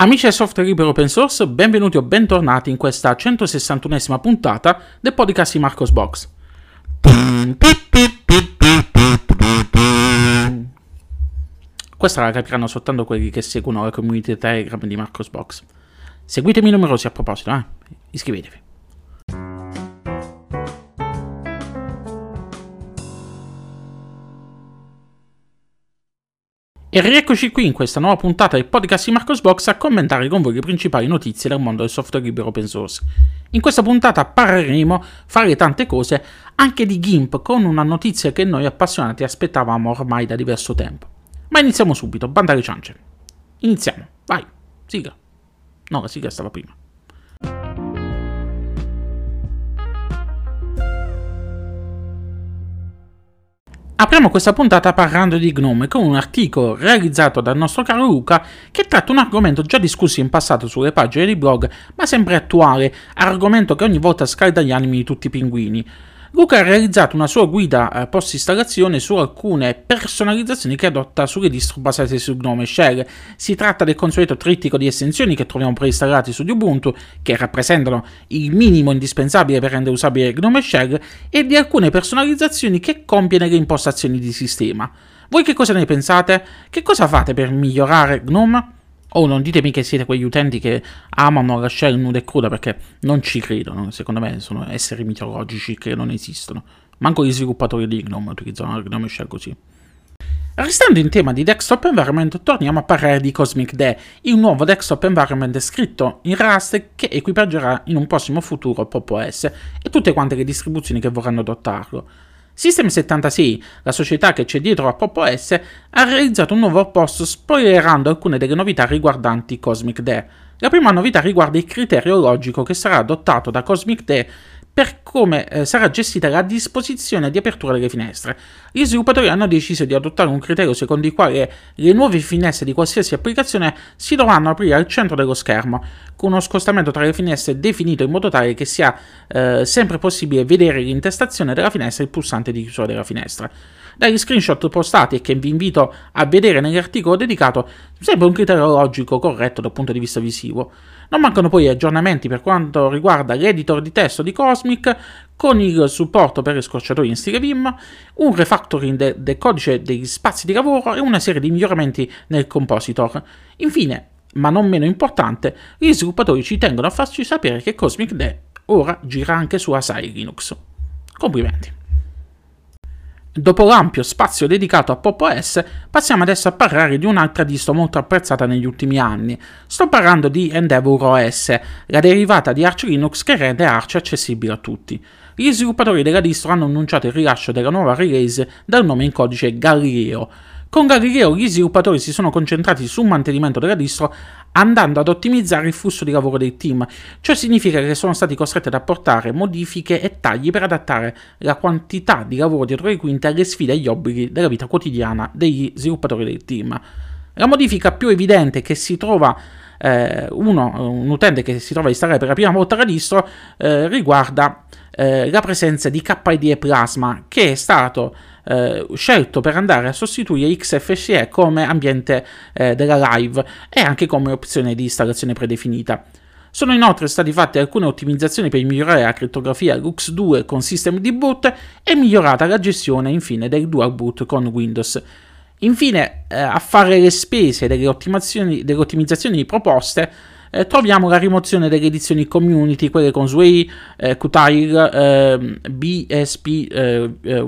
Amici del software libero open source, benvenuti o bentornati in questa 161esima puntata del podcast di Marcos Box. Questa la capiranno soltanto quelli che seguono la community Telegram di Marcos Box. Seguitemi numerosi a proposito, eh? Iscrivetevi. E rieccoci qui in questa nuova puntata del podcast di Marcos Box a commentare con voi le principali notizie del mondo del software libero open source. In questa puntata parleremo, fare tante cose, anche di GIMP con una notizia che noi appassionati aspettavamo ormai da diverso tempo. Ma iniziamo subito, banda alle ciance. Iniziamo, vai, sigla. No, la sigla stava prima. Apriamo questa puntata parlando di Gnome con un articolo realizzato dal nostro caro Luca che tratta un argomento già discusso in passato sulle pagine di blog, ma sempre attuale, argomento che ogni volta scalda gli animi di tutti i pinguini. Luca ha realizzato una sua guida eh, post installazione su alcune personalizzazioni che adotta sulle distro basate su Gnome Shell. Si tratta del consueto trittico di estensioni che troviamo preinstallati su Ubuntu, che rappresentano il minimo indispensabile per rendere usabile Gnome Shell, e di alcune personalizzazioni che compie nelle impostazioni di sistema. Voi che cosa ne pensate? Che cosa fate per migliorare Gnome? Oh, non ditemi che siete quegli utenti che amano la shell nuda e cruda perché non ci credono. Secondo me sono esseri mitologici che non esistono. Manco gli sviluppatori di Gnome utilizzano Gnome Shell così. Restando in tema di desktop environment, torniamo a parlare di Cosmic Day, il nuovo desktop environment scritto in Rust che equipaggerà in un prossimo futuro Pop OS e tutte quante le distribuzioni che vorranno adottarlo. System76, la società che c'è dietro a Pop OS, ha realizzato un nuovo post spoilerando alcune delle novità riguardanti Cosmic Day. La prima novità riguarda il criterio logico che sarà adottato da Cosmic Day per come eh, sarà gestita la disposizione di apertura delle finestre. Gli sviluppatori hanno deciso di adottare un criterio secondo il quale le nuove finestre di qualsiasi applicazione si dovranno aprire al centro dello schermo, con uno scostamento tra le finestre definito in modo tale che sia eh, sempre possibile vedere l'intestazione della finestra e il pulsante di chiusura della finestra. Dagli screenshot postati e che vi invito a vedere nell'articolo dedicato, sembra un criterio logico corretto dal punto di vista visivo. Non mancano poi aggiornamenti per quanto riguarda l'editor di testo di Cosmic, con il supporto per le scorciatoie in stile Vim, un refactoring de- del codice degli spazi di lavoro e una serie di miglioramenti nel compositor. Infine, ma non meno importante, gli sviluppatori ci tengono a farci sapere che Cosmic Day ora gira anche su Asai Linux. Complimenti. Dopo l'ampio spazio dedicato a Pop OS, passiamo adesso a parlare di un'altra distro molto apprezzata negli ultimi anni. Sto parlando di Endeavour OS, la derivata di Arch Linux che rende Arch accessibile a tutti. Gli sviluppatori della distro hanno annunciato il rilascio della nuova release dal nome in codice Galileo. Con Galileo gli sviluppatori si sono concentrati sul mantenimento della distro andando ad ottimizzare il flusso di lavoro del team. Ciò significa che sono stati costretti ad apportare modifiche e tagli per adattare la quantità di lavoro dietro le quinte alle sfide e agli obblighi della vita quotidiana degli sviluppatori del team. La modifica più evidente che si trova eh, uno, un utente che si trova a installare per la prima volta la distro eh, riguarda eh, la presenza di KIDE Plasma che è stato eh, scelto per andare a sostituire XFCE come ambiente eh, della live e anche come opzione di installazione predefinita. Sono inoltre stati fatte alcune ottimizzazioni per migliorare la crittografia Lux2 con System di boot e migliorata la gestione infine del dual boot con Windows. Infine, eh, a fare le spese delle, delle ottimizzazioni proposte, eh, troviamo la rimozione delle edizioni community, quelle con Sway, eh, Qtile, eh, BSP, eh, eh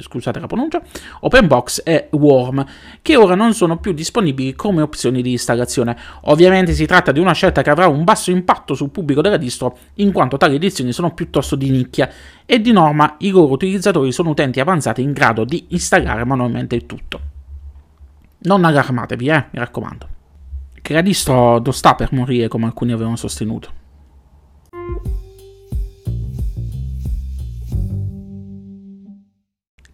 scusate la pronuncia, OpenBox e Worm, che ora non sono più disponibili come opzioni di installazione. Ovviamente si tratta di una scelta che avrà un basso impatto sul pubblico della distro, in quanto tali edizioni sono piuttosto di nicchia e di norma i loro utilizzatori sono utenti avanzati in grado di installare manualmente il tutto. Non allarmatevi, eh, mi raccomando che la distro non sta per morire come alcuni avevano sostenuto.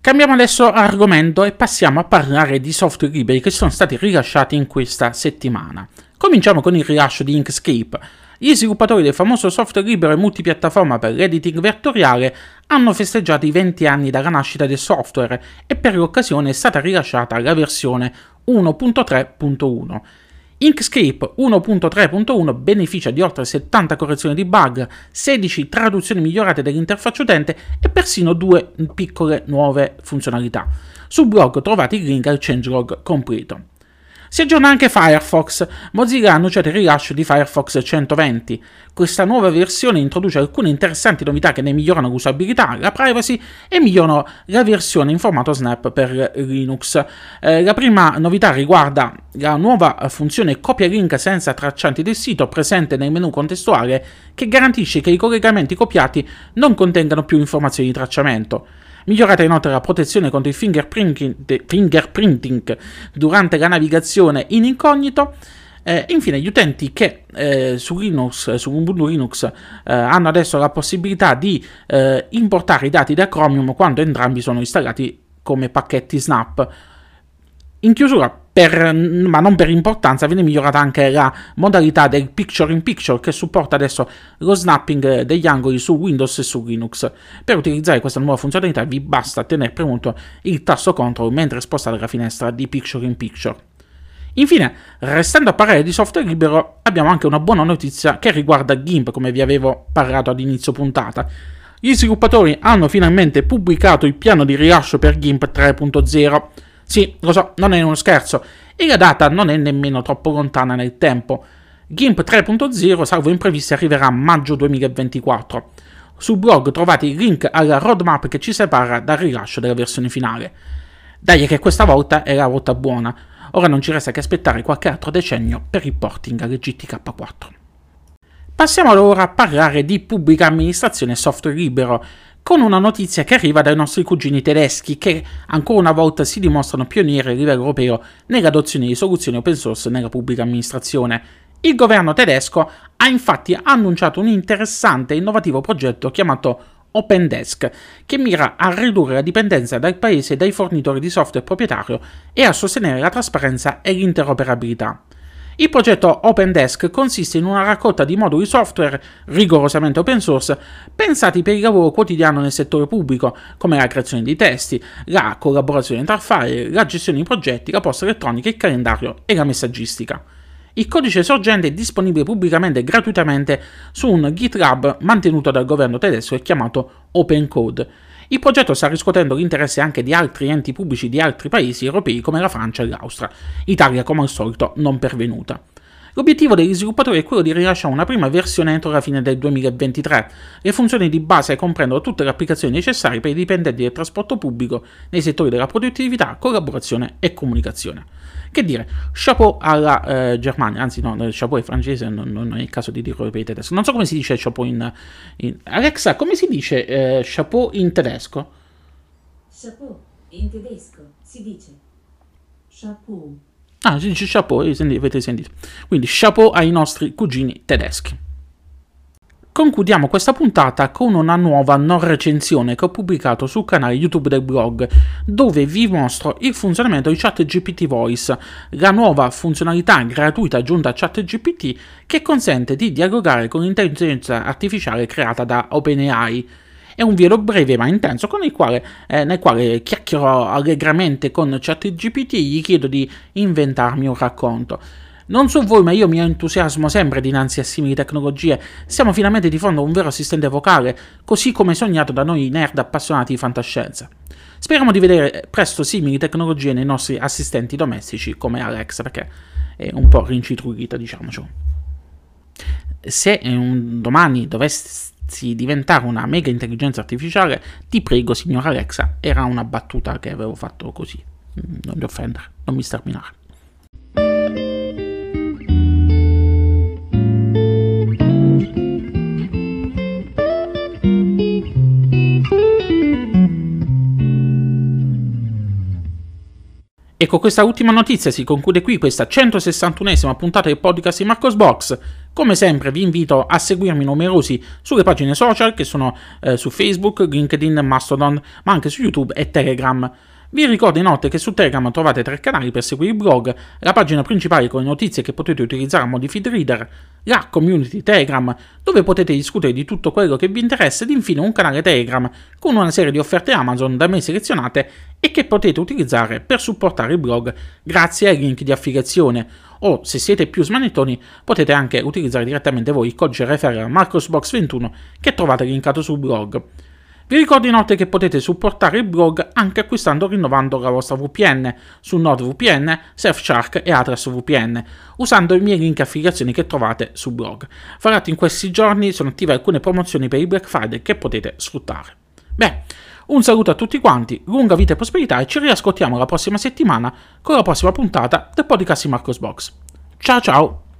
Cambiamo adesso argomento e passiamo a parlare di software liberi che sono stati rilasciati in questa settimana. Cominciamo con il rilascio di Inkscape. Gli sviluppatori del famoso software libero e multipiattaforma per l'editing vettoriale hanno festeggiato i 20 anni dalla nascita del software e per l'occasione è stata rilasciata la versione 1.3.1. Inkscape 1.3.1 beneficia di oltre 70 correzioni di bug, 16 traduzioni migliorate dell'interfaccia utente e persino due piccole nuove funzionalità. Sul blog trovate il link al changelog completo. Si aggiorna anche Firefox. Mozilla ha annunciato il rilascio di Firefox 120. Questa nuova versione introduce alcune interessanti novità che ne migliorano l'usabilità, la privacy e migliorano la versione in formato Snap per Linux. Eh, la prima novità riguarda la nuova funzione copia link senza traccianti del sito presente nel menu contestuale che garantisce che i collegamenti copiati non contengano più informazioni di tracciamento. Migliorata inoltre la protezione contro il fingerprinting, durante la navigazione in incognito. Eh, infine, gli utenti che eh, su Linux, su Ubuntu Linux, eh, hanno adesso la possibilità di eh, importare i dati da Chromium quando entrambi sono installati come pacchetti Snap. In chiusura, per, ma non per importanza, viene migliorata anche la modalità del picture in picture che supporta adesso lo snapping degli angoli su Windows e su Linux. Per utilizzare questa nuova funzionalità vi basta tenere premuto il tasto control mentre spostate la finestra di picture in picture. Infine, restando a parlare di software libero, abbiamo anche una buona notizia che riguarda GIMP, come vi avevo parlato ad inizio puntata. Gli sviluppatori hanno finalmente pubblicato il piano di rilascio per GIMP 3.0 sì, lo so, non è uno scherzo, e la data non è nemmeno troppo lontana nel tempo. GIMP 3.0, salvo imprevisti, arriverà a maggio 2024. Sul blog trovate il link alla roadmap che ci separa dal rilascio della versione finale. Dai che questa volta è la volta buona, ora non ci resta che aspettare qualche altro decennio per il porting alle GTK4. Passiamo allora a parlare di pubblica amministrazione e software libero, con una notizia che arriva dai nostri cugini tedeschi che ancora una volta si dimostrano pionieri a livello europeo nell'adozione di soluzioni open source nella pubblica amministrazione. Il governo tedesco ha infatti annunciato un interessante e innovativo progetto chiamato OpenDesk, che mira a ridurre la dipendenza dal paese dai fornitori di software proprietario e a sostenere la trasparenza e l'interoperabilità. Il progetto OpenDesk consiste in una raccolta di moduli software rigorosamente open source pensati per il lavoro quotidiano nel settore pubblico, come la creazione di testi, la collaborazione tra file, la gestione di progetti, la posta elettronica, il calendario e la messaggistica. Il codice sorgente è disponibile pubblicamente e gratuitamente su un GitLab mantenuto dal governo tedesco e chiamato OpenCode il progetto sta riscuotendo l'interesse anche di altri enti pubblici di altri paesi europei come la Francia e l'Austria, Italia come al solito non pervenuta. L'obiettivo degli sviluppatori è quello di rilasciare una prima versione entro la fine del 2023. Le funzioni di base comprendono tutte le applicazioni necessarie per i dipendenti del trasporto pubblico nei settori della produttività, collaborazione e comunicazione. Che dire, chapeau alla eh, Germania, anzi no, chapeau è francese, non, non, è il caso di dirlo per i tedeschi. Non so come si dice chapeau in... in... Alexa, come si dice eh, chapeau in tedesco? Chapeau, in tedesco si dice chapeau. Ah, si dice chapeau, avete sentito. Quindi chapeau ai nostri cugini tedeschi. Concludiamo questa puntata con una nuova non recensione che ho pubblicato sul canale YouTube del blog, dove vi mostro il funzionamento di ChatGPT Voice, la nuova funzionalità gratuita aggiunta a ChatGPT che consente di dialogare con l'intelligenza artificiale creata da OpenAI. È un video breve ma intenso quale, eh, nel quale chiacchierò allegramente con ChatGPT e gli chiedo di inventarmi un racconto. Non so voi, ma io mi entusiasmo sempre dinanzi a simili tecnologie. Siamo finalmente di fondo un vero assistente vocale, così come sognato da noi nerd appassionati di fantascienza. Speriamo di vedere presto simili tecnologie nei nostri assistenti domestici come Alexa, perché è un po' rincitruita, diciamoci. Se un domani dovessi diventare una mega intelligenza artificiale, ti prego, signor Alexa, era una battuta che avevo fatto così. Non mi offendere, non mi sterminare. E con questa ultima notizia si conclude qui questa 161esima puntata del podcast di Marcos Box. Come sempre vi invito a seguirmi numerosi sulle pagine social che sono eh, su Facebook, LinkedIn, Mastodon, ma anche su YouTube e Telegram. Vi ricordo inoltre che su Telegram trovate tre canali per seguire il blog, la pagina principale con le notizie che potete utilizzare a mo' di feed reader, la community Telegram dove potete discutere di tutto quello che vi interessa ed infine un canale Telegram con una serie di offerte Amazon da me selezionate e che potete utilizzare per supportare il blog grazie ai link di affiliazione o se siete più smanettoni potete anche utilizzare direttamente voi il codice referral MarcosBox21 che trovate linkato sul blog. Vi ricordo inoltre che potete supportare il blog anche acquistando o rinnovando la vostra VPN su NordVPN, Surfshark e Atlas VPN, usando i miei link affiliazioni che trovate sul blog. Fra l'altro in questi giorni sono attive alcune promozioni per il Black Friday che potete sfruttare. Beh, un saluto a tutti quanti, lunga vita e prosperità e ci riascoltiamo la prossima settimana con la prossima puntata del podcast Marcos Box. Ciao ciao!